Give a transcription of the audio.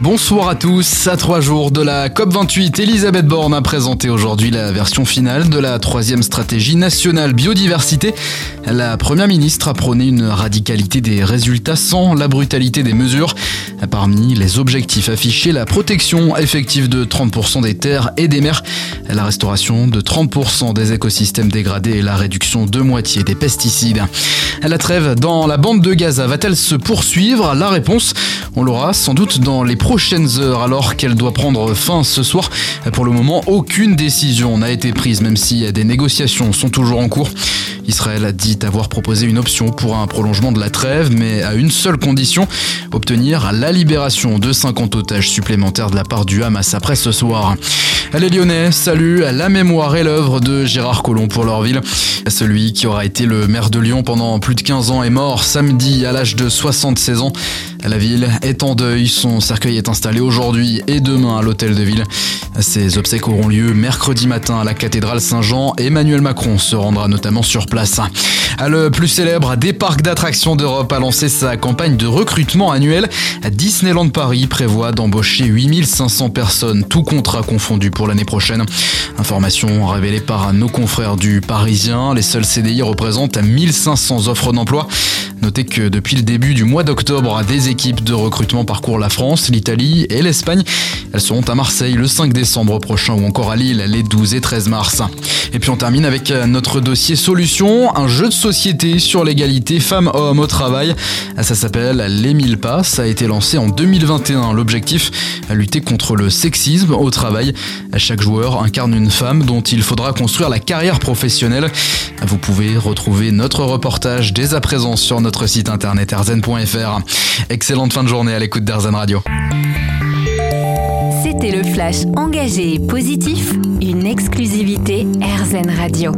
Bonsoir à tous. À trois jours de la COP28, Elisabeth Borne a présenté aujourd'hui la version finale de la troisième stratégie nationale biodiversité. La première ministre a prôné une radicalité des résultats sans la brutalité des mesures. Parmi les objectifs affichés, la protection effective de 30% des terres et des mers, la restauration de 30% des écosystèmes dégradés et la réduction de moitié des pesticides. La trêve dans la bande de Gaza va-t-elle se poursuivre? La réponse, on l'aura sans doute dans les prochaines heures alors qu'elle doit prendre fin ce soir. Pour le moment, aucune décision n'a été prise même si des négociations sont toujours en cours. Israël a dit avoir proposé une option pour un prolongement de la trêve, mais à une seule condition, obtenir la libération de 50 otages supplémentaires de la part du Hamas après ce soir. Les Lyonnais saluent la mémoire et l'œuvre de Gérard Collomb pour leur ville. Celui qui aura été le maire de Lyon pendant plus de 15 ans est mort samedi à l'âge de 76 ans. La ville est en deuil. Son cercueil est installé aujourd'hui et demain à l'hôtel de ville. Ces obsèques auront lieu mercredi matin à la cathédrale Saint-Jean. Emmanuel Macron se rendra notamment sur place. Le plus célèbre des parcs d'attractions d'Europe a lancé sa campagne de recrutement annuel. Disneyland Paris prévoit d'embaucher 8500 personnes, tout contrat confondu pour l'année prochaine. Information révélée par nos confrères du Parisien. Les seuls CDI représentent 1500 offres d'emploi. Notez que depuis le début du mois d'octobre, des équipes de recrutement parcourent la France, l'Italie et l'Espagne. Elles seront à Marseille le 5 décembre prochain ou encore à Lille les 12 et 13 mars. Et puis on termine avec notre dossier solution, un jeu de société sur l'égalité femmes-hommes au travail. Ça s'appelle Les 1000 pas, ça a été lancé en 2021. L'objectif, lutter contre le sexisme au travail. Chaque joueur incarne une femme dont il faudra construire la carrière professionnelle. Vous pouvez retrouver notre reportage dès à présent sur notre site internet erzen.fr. Excellente fin de journée à l'écoute d'Erzen Radio. C'était le flash engagé et positif, une exclusivité Erzen Radio.